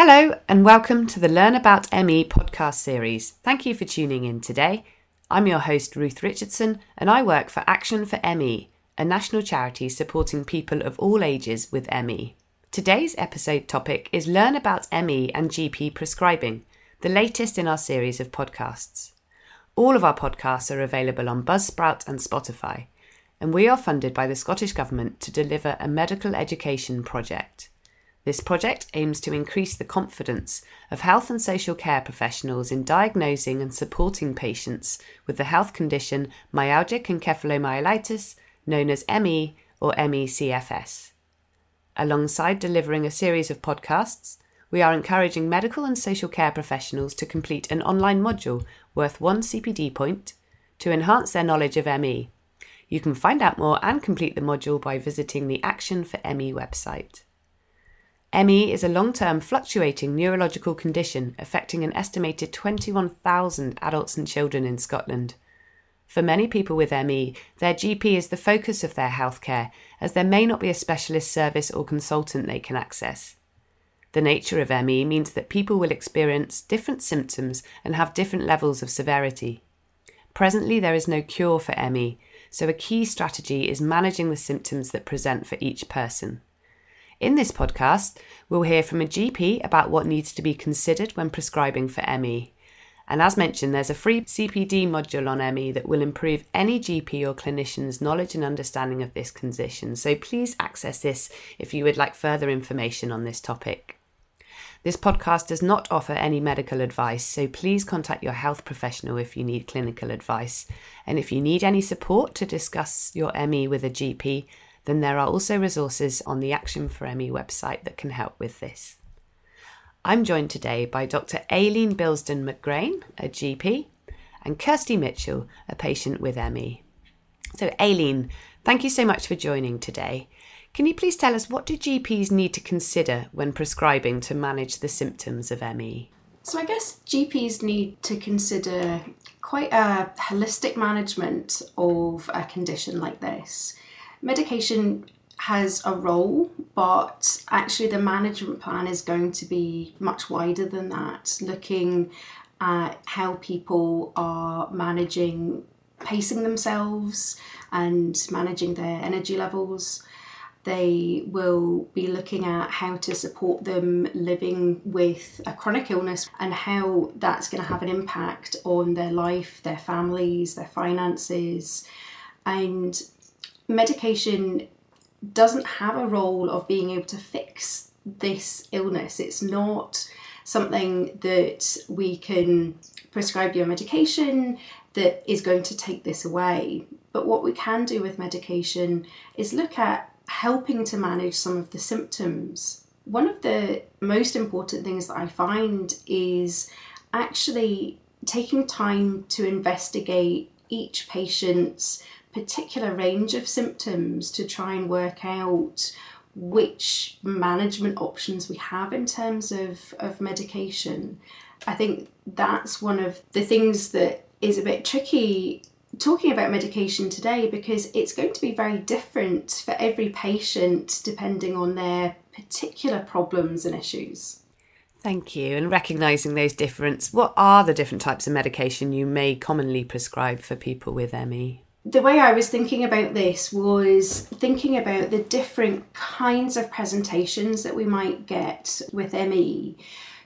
Hello, and welcome to the Learn About ME podcast series. Thank you for tuning in today. I'm your host, Ruth Richardson, and I work for Action for ME, a national charity supporting people of all ages with ME. Today's episode topic is Learn About ME and GP prescribing, the latest in our series of podcasts. All of our podcasts are available on Buzzsprout and Spotify, and we are funded by the Scottish Government to deliver a medical education project. This project aims to increase the confidence of health and social care professionals in diagnosing and supporting patients with the health condition myalgic encephalomyelitis, known as ME or ME/CFS. Alongside delivering a series of podcasts, we are encouraging medical and social care professionals to complete an online module worth one CPD point to enhance their knowledge of ME. You can find out more and complete the module by visiting the Action for ME website. ME is a long term fluctuating neurological condition affecting an estimated 21,000 adults and children in Scotland. For many people with ME, their GP is the focus of their healthcare, as there may not be a specialist service or consultant they can access. The nature of ME means that people will experience different symptoms and have different levels of severity. Presently, there is no cure for ME, so a key strategy is managing the symptoms that present for each person. In this podcast, we'll hear from a GP about what needs to be considered when prescribing for ME. And as mentioned, there's a free CPD module on ME that will improve any GP or clinician's knowledge and understanding of this condition. So please access this if you would like further information on this topic. This podcast does not offer any medical advice, so please contact your health professional if you need clinical advice. And if you need any support to discuss your ME with a GP, then there are also resources on the Action for ME website that can help with this. I'm joined today by Dr. Aileen Billsdon-McGrane, a GP, and Kirstie Mitchell, a patient with ME. So, Aileen, thank you so much for joining today. Can you please tell us what do GPs need to consider when prescribing to manage the symptoms of ME? So, I guess GPs need to consider quite a holistic management of a condition like this medication has a role, but actually the management plan is going to be much wider than that, looking at how people are managing pacing themselves and managing their energy levels. They will be looking at how to support them living with a chronic illness and how that's going to have an impact on their life, their families, their finances, and medication doesn't have a role of being able to fix this illness. It's not something that we can prescribe you a medication that is going to take this away. But what we can do with medication is look at helping to manage some of the symptoms. One of the most important things that I find is actually taking time to investigate each patient's particular range of symptoms to try and work out which management options we have in terms of, of medication. I think that's one of the things that is a bit tricky talking about medication today because it's going to be very different for every patient depending on their particular problems and issues. Thank you. And recognizing those differences, what are the different types of medication you may commonly prescribe for people with ME? The way I was thinking about this was thinking about the different kinds of presentations that we might get with ME.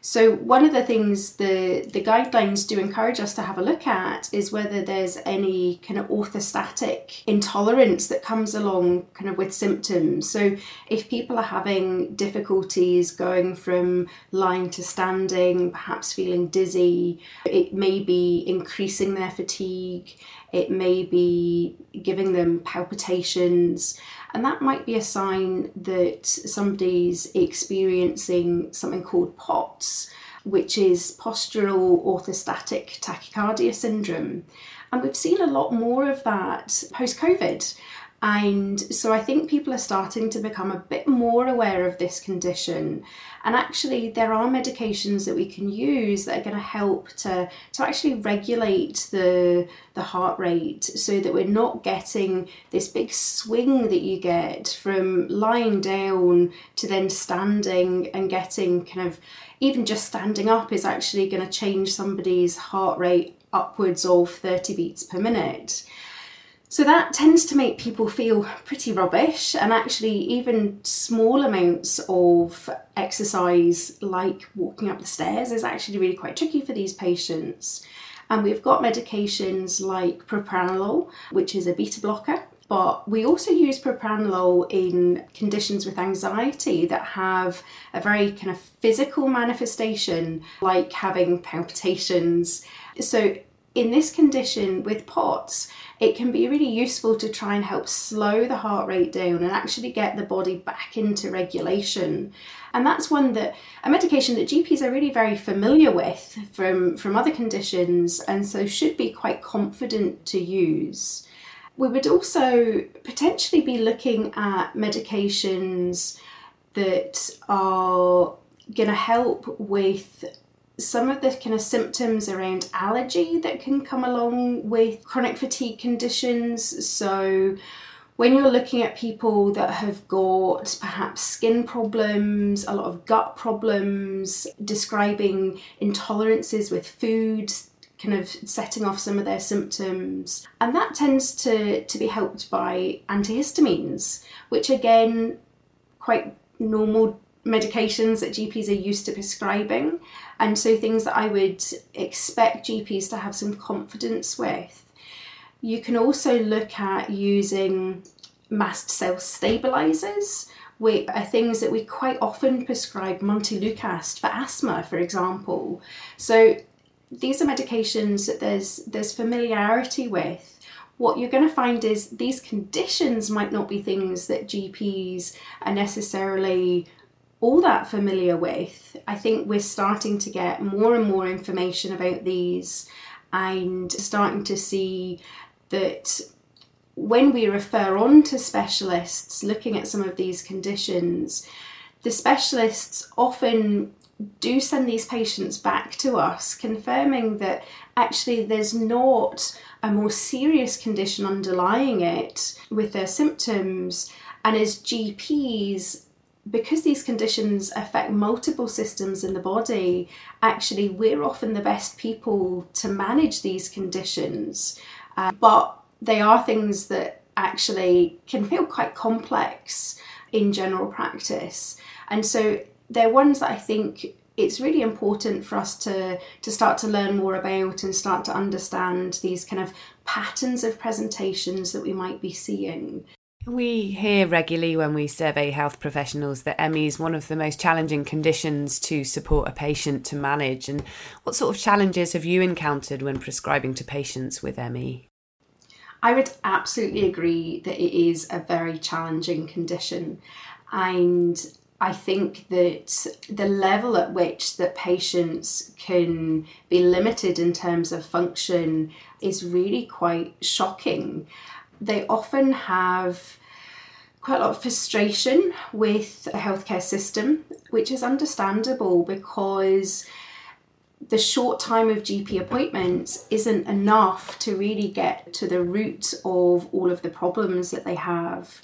So one of the things the the guidelines do encourage us to have a look at is whether there's any kind of orthostatic intolerance that comes along kind of with symptoms. So if people are having difficulties going from lying to standing, perhaps feeling dizzy, it may be increasing their fatigue, it may be giving them palpitations and that might be a sign that somebody's experiencing something called POTS, which is postural orthostatic tachycardia syndrome. And we've seen a lot more of that post COVID. And so I think people are starting to become a bit more aware of this condition. And actually, there are medications that we can use that are going to help to, to actually regulate the, the heart rate so that we're not getting this big swing that you get from lying down to then standing and getting kind of even just standing up is actually going to change somebody's heart rate upwards of 30 beats per minute. So that tends to make people feel pretty rubbish, and actually, even small amounts of exercise, like walking up the stairs, is actually really quite tricky for these patients. And we've got medications like propranolol, which is a beta blocker, but we also use propranolol in conditions with anxiety that have a very kind of physical manifestation, like having palpitations. So, in this condition with POTS, it can be really useful to try and help slow the heart rate down and actually get the body back into regulation. And that's one that a medication that GPs are really very familiar with from, from other conditions and so should be quite confident to use. We would also potentially be looking at medications that are going to help with some of the kind of symptoms around allergy that can come along with chronic fatigue conditions. So, when you're looking at people that have got perhaps skin problems, a lot of gut problems, describing intolerances with foods, kind of setting off some of their symptoms. And that tends to, to be helped by antihistamines, which again, quite normal medications that GPs are used to prescribing. And so things that I would expect GPs to have some confidence with. You can also look at using mast cell stabilizers, which are things that we quite often prescribe montelukast for asthma, for example. So these are medications that there's there's familiarity with what you're going to find is these conditions might not be things that GPs are necessarily all that familiar with. I think we're starting to get more and more information about these and starting to see that when we refer on to specialists looking at some of these conditions, the specialists often do send these patients back to us, confirming that actually there's not a more serious condition underlying it with their symptoms. And as GPs, because these conditions affect multiple systems in the body, actually, we're often the best people to manage these conditions. Uh, but they are things that actually can feel quite complex in general practice. And so they're ones that I think it's really important for us to to start to learn more about and start to understand these kind of patterns of presentations that we might be seeing. We hear regularly when we survey health professionals that ME is one of the most challenging conditions to support a patient to manage. And what sort of challenges have you encountered when prescribing to patients with ME? I would absolutely agree that it is a very challenging condition. And I think that the level at which that patients can be limited in terms of function is really quite shocking they often have quite a lot of frustration with the healthcare system, which is understandable because the short time of GP appointments isn't enough to really get to the root of all of the problems that they have.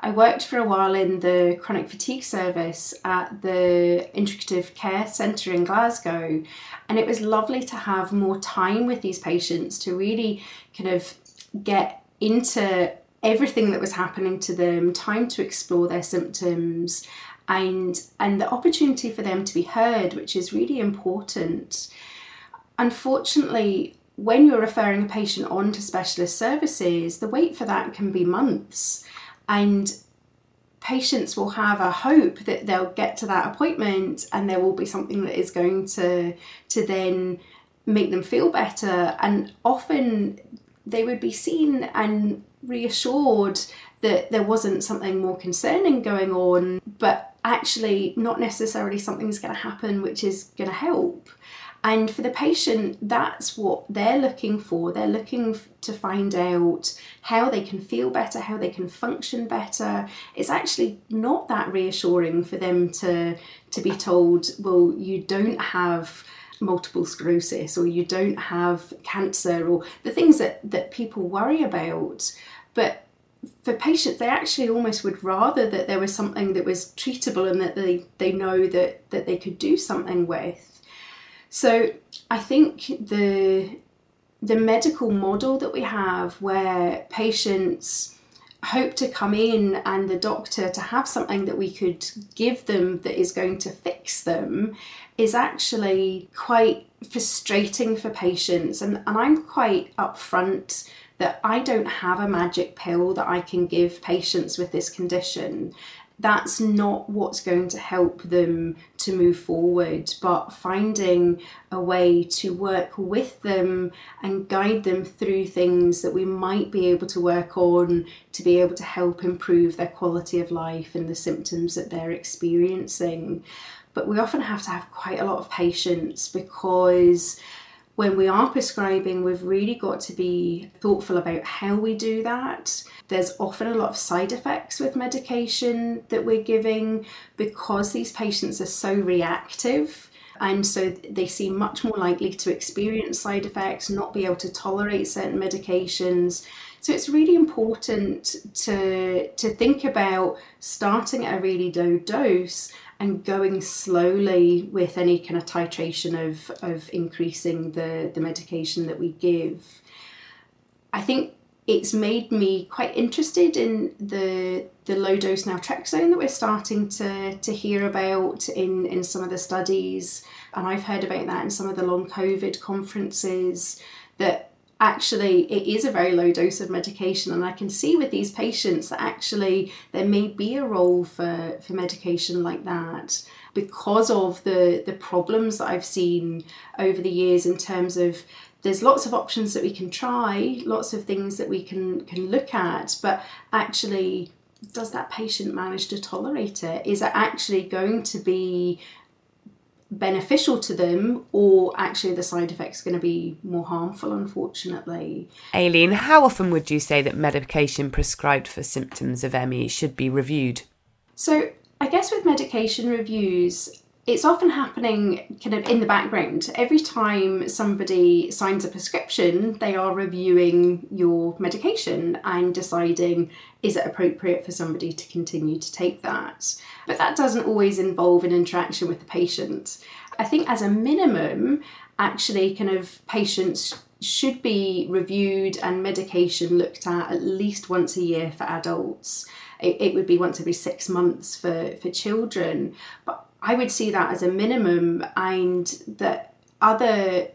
I worked for a while in the chronic fatigue service at the Integrative Care Centre in Glasgow, and it was lovely to have more time with these patients to really kind of get into everything that was happening to them, time to explore their symptoms, and and the opportunity for them to be heard, which is really important. Unfortunately, when you're referring a patient on to specialist services, the wait for that can be months. And patients will have a hope that they'll get to that appointment and there will be something that is going to to then make them feel better and often they would be seen and reassured that there wasn't something more concerning going on. But actually not necessarily something's going to happen which is going to help. And for the patient, that's what they're looking for. They're looking to find out how they can feel better, how they can function better. It's actually not that reassuring for them to, to be told, well, you don't have multiple sclerosis or you don't have cancer or the things that, that people worry about. But for patients, they actually almost would rather that there was something that was treatable and that they, they know that, that they could do something with. So I think the the medical model that we have where patients hope to come in and the doctor to have something that we could give them that is going to fix them is actually quite frustrating for patients and, and I'm quite upfront that I don't have a magic pill that I can give patients with this condition. That's not what's going to help them to move forward, but finding a way to work with them and guide them through things that we might be able to work on to be able to help improve their quality of life and the symptoms that they're experiencing. But we often have to have quite a lot of patience because when we are prescribing, we've really got to be thoughtful about how we do that. There's often a lot of side effects with medication that we're giving because these patients are so reactive. And so they seem much more likely to experience side effects, not be able to tolerate certain medications. So it's really important to, to think about starting at a really low dose and going slowly with any kind of titration of, of increasing the, the medication that we give. I think it's made me quite interested in the the low dose naltrexone that we're starting to to hear about in in some of the studies and I've heard about that in some of the long covid conferences that actually it is a very low dose of medication and i can see with these patients that actually there may be a role for, for medication like that because of the the problems that i've seen over the years in terms of there's lots of options that we can try lots of things that we can can look at but actually does that patient manage to tolerate it? Is it actually going to be beneficial to them or actually the side effects are going to be more harmful unfortunately. Aileen how often would you say that medication prescribed for symptoms of me should be reviewed? So i guess with medication reviews it's often happening kind of in the background. Every time somebody signs a prescription, they are reviewing your medication and deciding is it appropriate for somebody to continue to take that. But that doesn't always involve an interaction with the patient. I think, as a minimum, actually, kind of patients should be reviewed and medication looked at at least once a year for adults. It, it would be once every six months for, for children. But I would see that as a minimum, and that other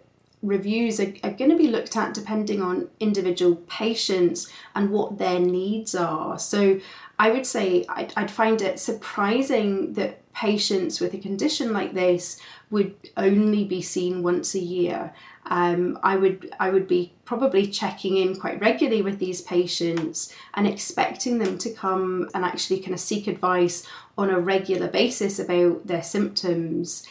reviews are, are going to be looked at depending on individual patients and what their needs are. So I would say I'd, I'd, find it surprising that patients with a condition like this would only be seen once a year. Um, I would I would be probably checking in quite regularly with these patients and expecting them to come and actually kind of seek advice on a regular basis about their symptoms.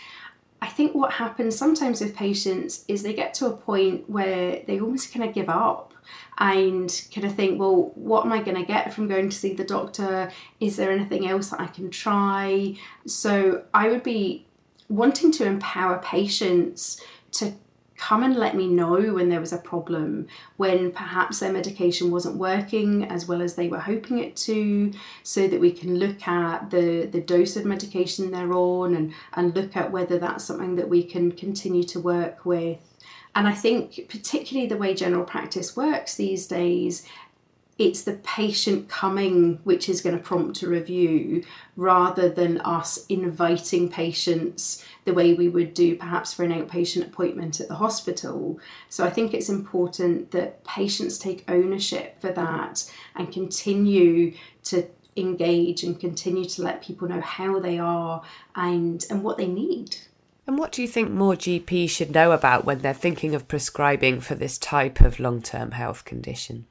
I think what happens sometimes with patients is they get to a point where they almost kind of give up and kind of think, well, what am I going to get from going to see the doctor? Is there anything else that I can try? So I would be wanting to empower patients to come and let me know when there was a problem, when perhaps their medication wasn't working as well as they were hoping it to, so that we can look at the, the dose of medication they're on and, and look at whether that's something that we can continue to work with. And I think, particularly the way general practice works these days, it's the patient coming which is going to prompt a review rather than us inviting patients the way we would do perhaps for an outpatient appointment at the hospital. So I think it's important that patients take ownership for that and continue to engage and continue to let people know how they are and and what they need. And what do you think more GPs should know about when they're thinking of prescribing for this type of long-term health condition?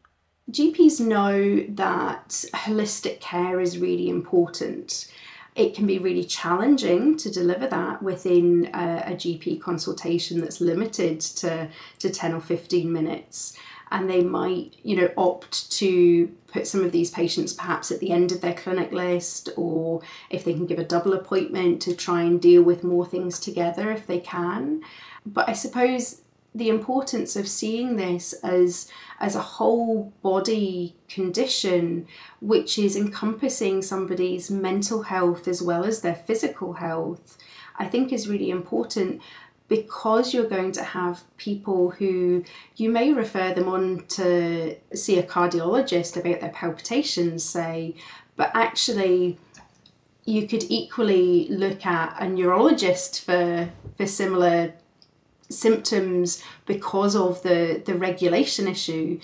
GPs know that holistic care is really important. it can be really challenging to deliver that within a, a GP consultation that's limited to, to 10 or 15 minutes and they might you know opt to put some of these patients perhaps at the end of their clinic list or if they can give a double appointment to try and deal with more things together if they can but i suppose the importance of seeing this as as a whole body condition which is encompassing somebody's mental health as well as their physical health i think is really important because you're going to have people who you may refer them on to see a cardiologist about their palpitations, say, but actually you could equally look at a neurologist for for similar symptoms because of the the regulation issue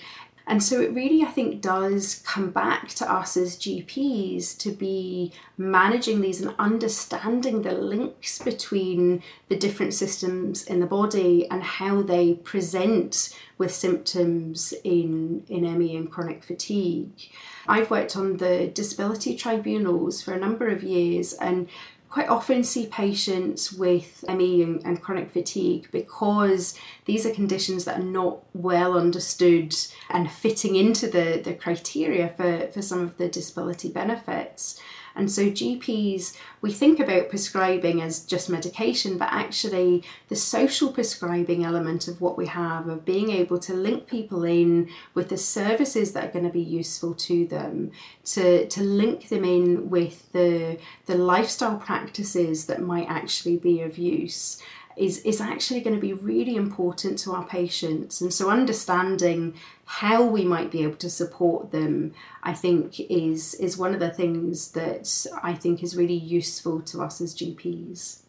and so it really, I think, does come back to us as GPs to be managing these and understanding the links between the different systems in the body and how they present with symptoms in, in ME and chronic fatigue. I've worked on the disability tribunals for a number of years and quite often see patients with ME and, and, chronic fatigue because these are conditions that are not well understood and fitting into the, the criteria for, for some of the disability benefits. And so, GPs, we think about prescribing as just medication, but actually, the social prescribing element of what we have, of being able to link people in with the services that are going to be useful to them, to, to link them in with the, the lifestyle practices that might actually be of use is, is actually going to be really important to our patients. And so understanding how we might be able to support them, I think, is, is one of the things that I think is really useful to us as GPs.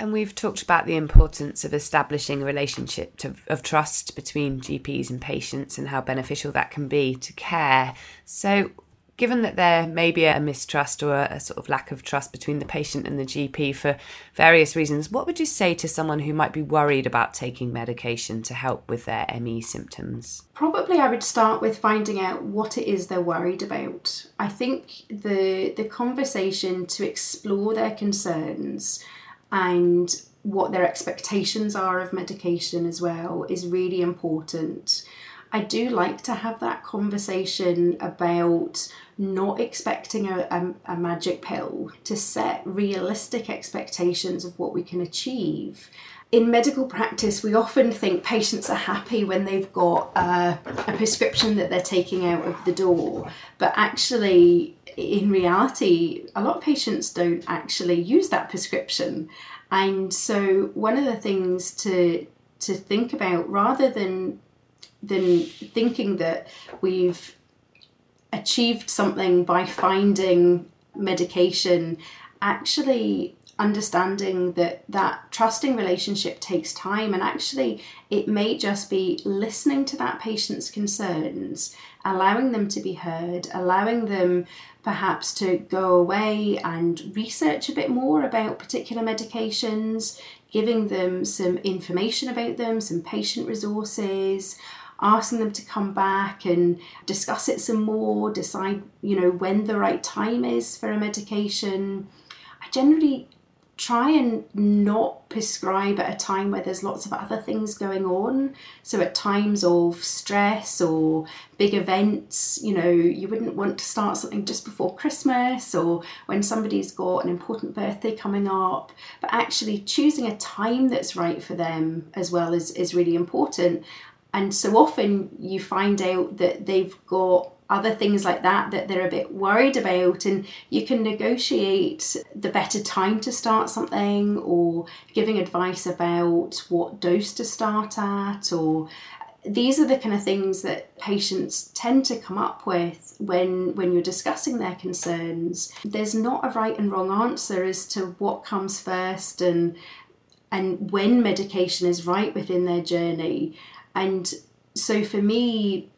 And we've talked about the importance of establishing a relationship to, of trust between GPs and patients and how beneficial that can be to care. So, given that there may be a mistrust or a, sort of lack of trust between the patient and the GP for various reasons, what would you say to someone who might be worried about taking medication to help with their ME symptoms? Probably I would start with finding out what it is they're worried about. I think the the conversation to explore their concerns and what their expectations are of medication as well is really important. I do like to have that conversation about not expecting a, a, a, magic pill, to set realistic expectations of what we can achieve. In medical practice, we often think patients are happy when they've got a, a prescription that they're taking out of the door, but actually, in reality, a lot of patients don't actually use that prescription. And so, one of the things to to think about rather than than thinking that we've achieved something by finding medication actually understanding that that trusting relationship takes time. And actually it may just be listening to that patient's concerns allowing them to be heard allowing them perhaps to go away and research a bit more about particular medications giving them some information about them some patient resources asking them to come back and discuss it some more, decide, you know, when the right time is for a medication. I generally try and not prescribe at a time where there's lots of other things going on. So at times of stress or big events, you know, you wouldn't want to start something just before Christmas or when somebody's got an important birthday coming up. But actually choosing a time that's right for them as well is, is really important and so often you find out that they've got other things like that that they're a bit worried about. And you can negotiate the better time to start something or giving advice about what dose to start at or these are the kind of things that patients tend to come up with when when you're discussing their concerns. There's not a right and wrong answer as to what comes first and and when medication is right within their journey. And so for me,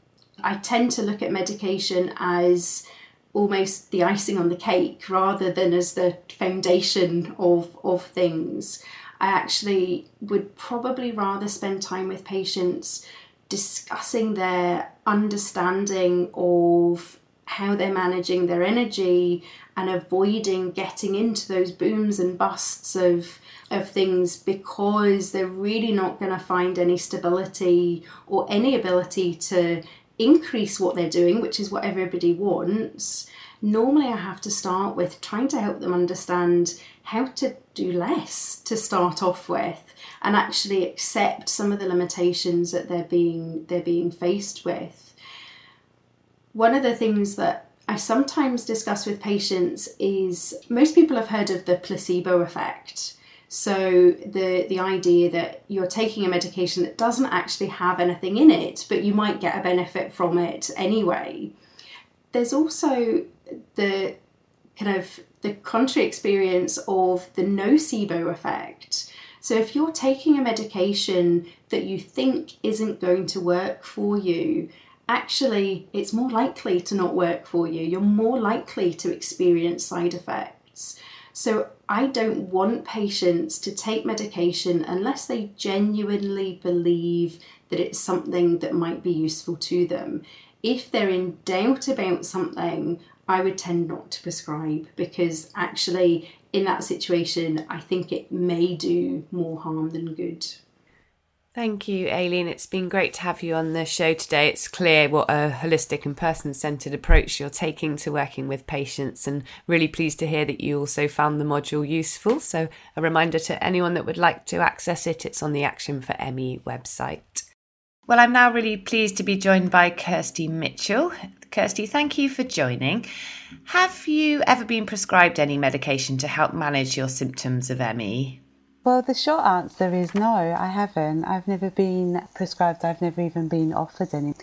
I tend to look at medication as almost the icing on the cake rather than as the foundation of, of things. I actually would probably rather spend time with patients discussing their understanding of how they're managing their energy and avoiding getting into those booms and busts of of things because they're really not going to find any stability or any ability to increase what they're doing, which is what everybody wants. Normally, I have to start with trying to help them understand how to do less to start off with and actually accept some of the limitations that they're being they're being faced with. One of the things that I sometimes discuss with patients is most people have heard of the placebo effect. So the the idea that you're taking a medication that doesn't actually have anything in it, but you might get a benefit from it anyway. There's also the kind of the contrary experience of the nocebo effect. So if you're taking a medication that you think isn't going to work for you actually it's more likely to not work for you. You're more likely to experience side effects. So I don't want patients to take medication unless they genuinely believe that it's something that might be useful to them. If they're in doubt about something, I would tend not to prescribe because actually, in that situation, I think it may do more harm than good. Thank you, Aileen. It's been great to have you on the show today. It's clear what a holistic and person centered approach you're taking to working with patients, and really pleased to hear that you also found the module useful. So, a reminder to anyone that would like to access it, it's on the Action for ME website. Well, I'm now really pleased to be joined by Kirstie Mitchell. Kirstie, thank you for joining. Have you ever been prescribed any medication to help manage your symptoms of ME? Well, the short answer is no, I haven't. I've never been prescribed, I've never even been offered any.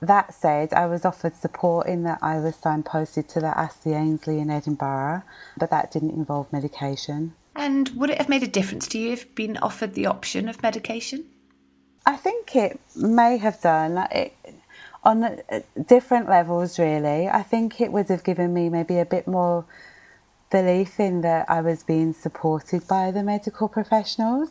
That said, I was offered support in that I was signposted to the Astley Ainslie in Edinburgh, but that didn't involve medication. And would it have made a difference to you if been offered the option of medication? I think it may have done. It, on uh, different levels, really. I think it would have given me maybe a bit more belief in that I was being supported by the medical professionals.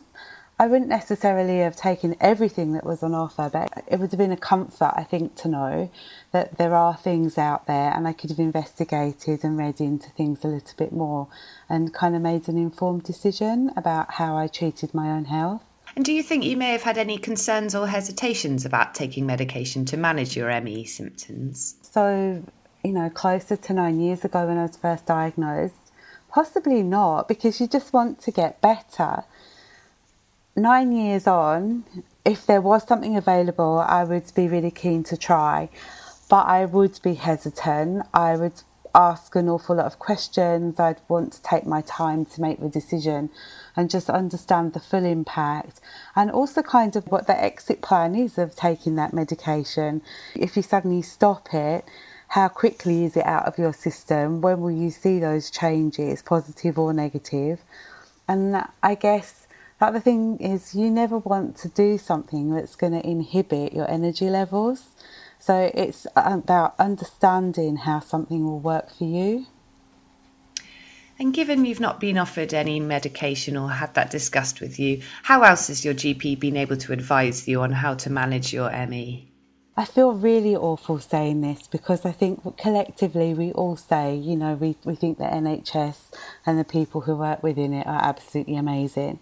I wouldn't necessarily have taken everything that was on offer, but it would have been a comfort, I think, to know that there are things out there and I could have investigated and read into things a little bit more and kind of made an informed decision about how I treated my own health. And do you think you may have had any concerns or hesitations about taking medication to manage your ME symptoms? So, you know, closer to nine years ago when I was first diagnosed, Possibly not, because you just want to get better. Nine years on, if there was something available, I would be really keen to try, but I would be hesitant. I would ask an awful lot of questions. I'd want to take my time to make the decision and just understand the full impact and also kind of what the exit plan is of taking that medication. If you suddenly stop it, how quickly is it out of your system? When will you see those changes, positive or negative? And I guess the other thing is you never want to do something that's going to inhibit your energy levels. So it's about understanding how something will work for you. And given you've not been offered any medication or had that discussed with you, how else has your GP been able to advise you on how to manage your ME? I feel really awful saying this because I think collectively we all say, you know, we, we think the NHS and the people who work within it are absolutely amazing.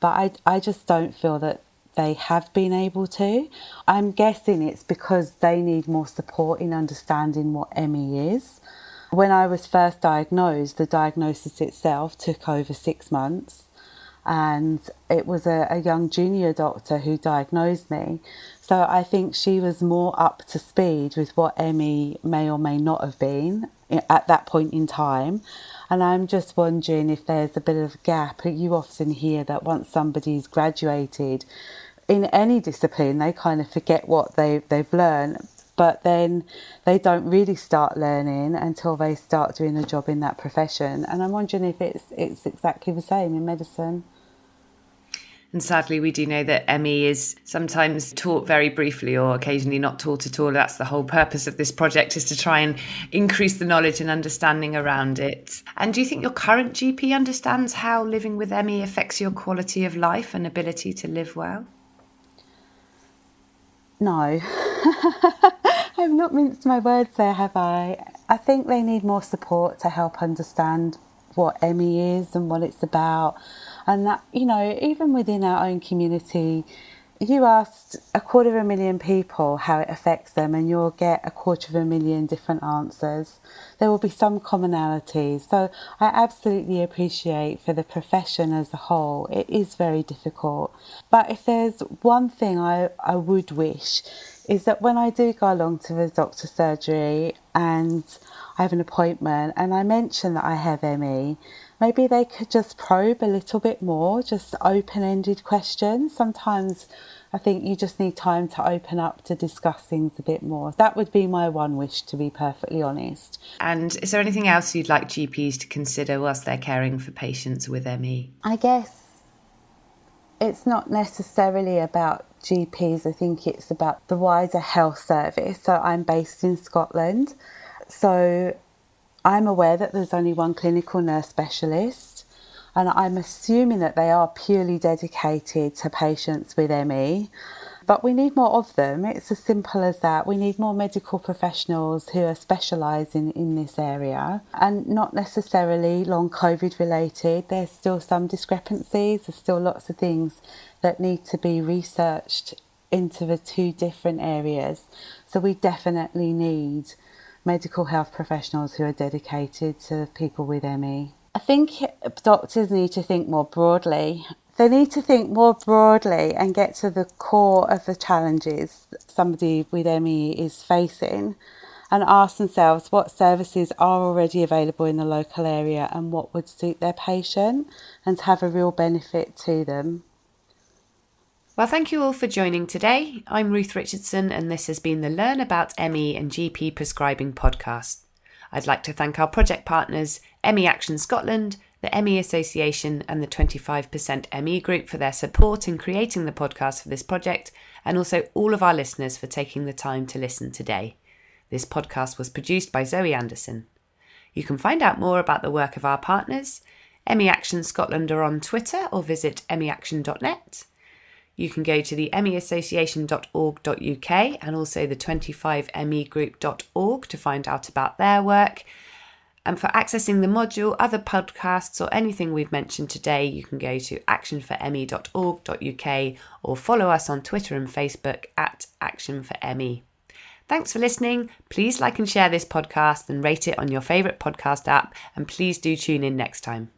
But I, I just don't feel that they have been able to. I'm guessing it's because they need more support in understanding what ME is. When I was first diagnosed, the diagnosis itself took over six months and it was a, a young junior doctor who diagnosed me. So I think she was more up to speed with what ME may or may not have been at that point in time. And I'm just wondering if there's a bit of a gap. You often hear that once somebody's graduated in any discipline, they kind of forget what they, they've learned, but then they don't really start learning until they start doing a job in that profession. And I'm wondering if it's, it's exactly the same in medicine. And sadly, we do know that ME is sometimes taught very briefly or occasionally not taught at all. That's the whole purpose of this project is to try and increase the knowledge and understanding around it. And do you think your current GP understands how living with ME affects your quality of life and ability to live well? No. I've not minced my words there, have I? I think they need more support to help understand what ME is and what it's about. And that, you know, even within our own community, you asked a quarter of a million people how it affects them, and you'll get a quarter of a million different answers. There will be some commonalities. So, I absolutely appreciate for the profession as a whole, it is very difficult. But if there's one thing I, I would wish, is that when I do go along to the doctor's surgery and I have an appointment and I mention that I have ME, maybe they could just probe a little bit more, just open ended questions. Sometimes I think you just need time to open up to discuss things a bit more. That would be my one wish, to be perfectly honest. And is there anything else you'd like GPs to consider whilst they're caring for patients with ME? I guess it's not necessarily about GPs, I think it's about the wider health service. So I'm based in Scotland. So I'm aware that there's only one clinical nurse specialist, and I'm assuming that they are purely dedicated to patients with ME. But we need more of them. It's as simple as that. We need more medical professionals who are specialising in this area and not necessarily long COVID related. There's still some discrepancies, there's still lots of things that need to be researched into the two different areas. So we definitely need medical health professionals who are dedicated to people with ME. I think doctors need to think more broadly. They need to think more broadly and get to the core of the challenges somebody with ME is facing and ask themselves what services are already available in the local area and what would suit their patient and have a real benefit to them. Well, thank you all for joining today. I'm Ruth Richardson, and this has been the Learn About ME and GP Prescribing podcast. I'd like to thank our project partners, ME Action Scotland, the ME Association, and the 25% ME Group for their support in creating the podcast for this project, and also all of our listeners for taking the time to listen today. This podcast was produced by Zoe Anderson. You can find out more about the work of our partners. ME Action Scotland are on Twitter or visit meaction.net. You can go to the meassociation.org.uk and also the 25megroup.org to find out about their work. And for accessing the module, other podcasts, or anything we've mentioned today, you can go to actionforme.org.uk or follow us on Twitter and Facebook at actionforme. Thanks for listening. Please like and share this podcast and rate it on your favourite podcast app. And please do tune in next time.